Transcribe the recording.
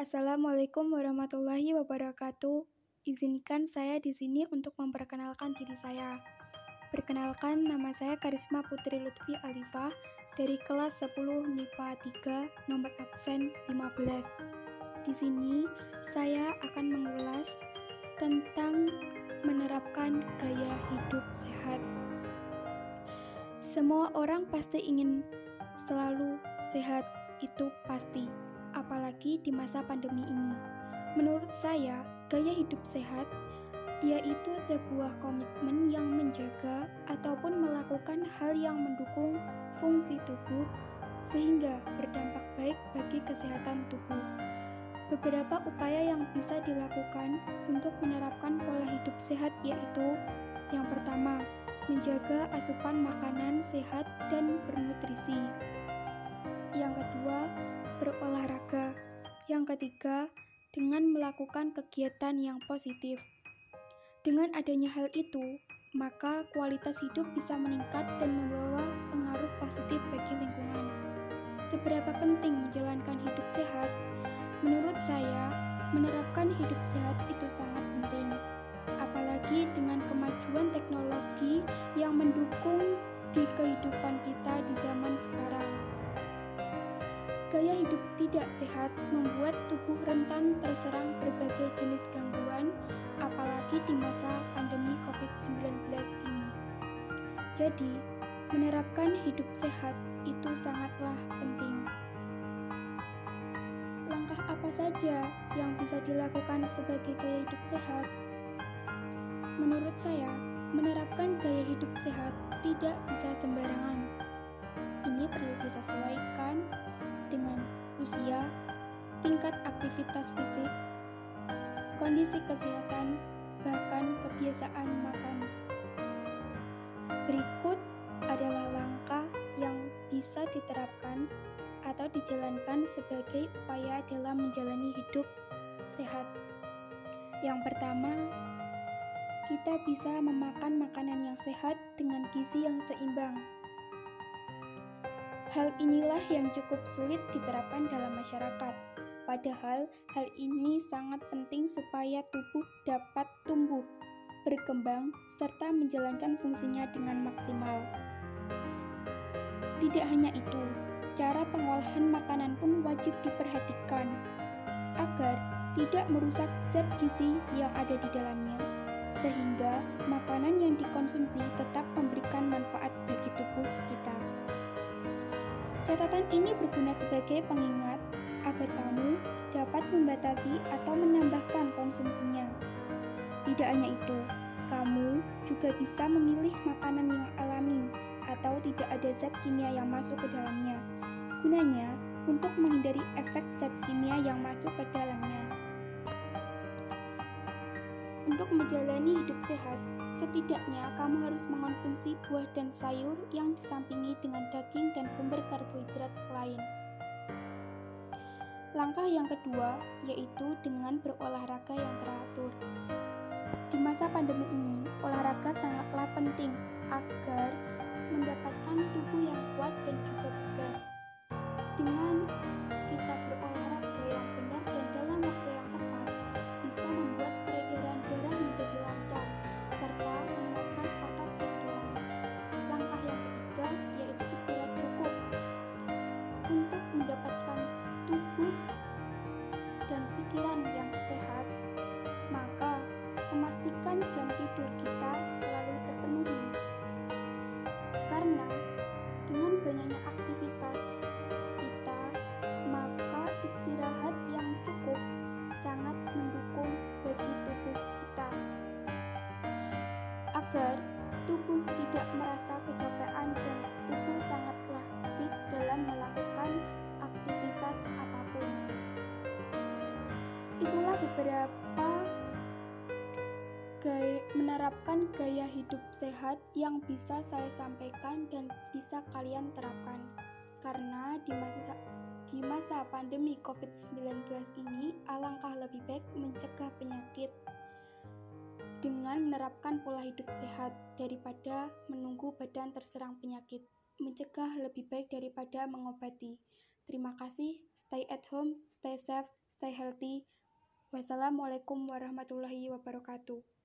Assalamualaikum warahmatullahi wabarakatuh. Izinkan saya di sini untuk memperkenalkan diri saya. Perkenalkan, nama saya Karisma Putri Lutfi Alifah dari kelas 10 MIPA 3 nomor absen 15. Di sini saya akan mengulas tentang menerapkan gaya hidup sehat. Semua orang pasti ingin selalu sehat, itu pasti, apalagi di masa pandemi ini. Menurut saya, gaya hidup sehat yaitu sebuah komitmen yang menjaga ataupun melakukan hal yang mendukung fungsi tubuh sehingga berdampak baik bagi kesehatan tubuh. Beberapa upaya yang bisa dilakukan untuk menerapkan pola hidup sehat yaitu yang pertama, menjaga asupan makanan sehat dan bernutrisi. Yang kedua, berolahraga. Yang ketiga, dengan melakukan kegiatan yang positif. Dengan adanya hal itu, maka kualitas hidup bisa meningkat dan membawa pengaruh positif bagi lingkungan. Seberapa penting menjalankan hidup sehat? Menurut saya, menerapkan hidup sehat itu sangat penting. Apalagi dengan kemajuan teknologi yang mendukung di kehidupan kita di zaman sekarang. Gaya hidup tidak sehat membuat tubuh rentan terserang berbagai jenis gangguan, apalagi di masa pandemi COVID-19 ini. Jadi, menerapkan hidup sehat itu sangatlah penting. Langkah apa saja yang bisa dilakukan sebagai gaya hidup sehat? Menurut saya, menerapkan gaya hidup sehat tidak bisa sembarangan. Ini perlu disesuaikan dengan usia, tingkat aktivitas fisik, kondisi kesehatan, bahkan kebiasaan makan. Berikut adalah langkah yang bisa diterapkan atau dijalankan sebagai upaya dalam menjalani hidup sehat. Yang pertama, kita bisa memakan makanan yang sehat dengan gizi yang seimbang. Hal inilah yang cukup sulit diterapkan dalam masyarakat. Padahal hal ini sangat penting supaya tubuh dapat tumbuh, berkembang, serta menjalankan fungsinya dengan maksimal. Tidak hanya itu, cara pengolahan makanan pun wajib diperhatikan agar tidak merusak zat gizi yang ada di dalamnya, sehingga makanan yang dikonsumsi tetap memberikan manfaat bagi tubuh. Catatan ini berguna sebagai pengingat agar kamu dapat membatasi atau menambahkan konsumsinya. Tidak hanya itu, kamu juga bisa memilih makanan yang alami atau tidak ada zat kimia yang masuk ke dalamnya. Gunanya untuk menghindari efek zat kimia yang masuk ke dalamnya. Untuk menjalani hidup sehat, Setidaknya kamu harus mengonsumsi buah dan sayur yang disampingi dengan daging dan sumber karbohidrat lain. Langkah yang kedua yaitu dengan berolahraga yang teratur. Di masa pandemi ini, olahraga sangatlah penting agar mendapatkan tubuh yang kuat dan juga bugar. Dengan agar tubuh tidak merasa kecapean dan tubuh sangatlah fit dalam melakukan aktivitas apa pun. Itulah beberapa gaya, menerapkan gaya hidup sehat yang bisa saya sampaikan dan bisa kalian terapkan. Karena di masa di masa pandemi COVID-19 ini, alangkah lebih baik mencegah penyakit dengan menerapkan pola hidup sehat daripada menunggu badan terserang penyakit. Mencegah lebih baik daripada mengobati. Terima kasih. Stay at home, stay safe, stay healthy. Wassalamualaikum warahmatullahi wabarakatuh.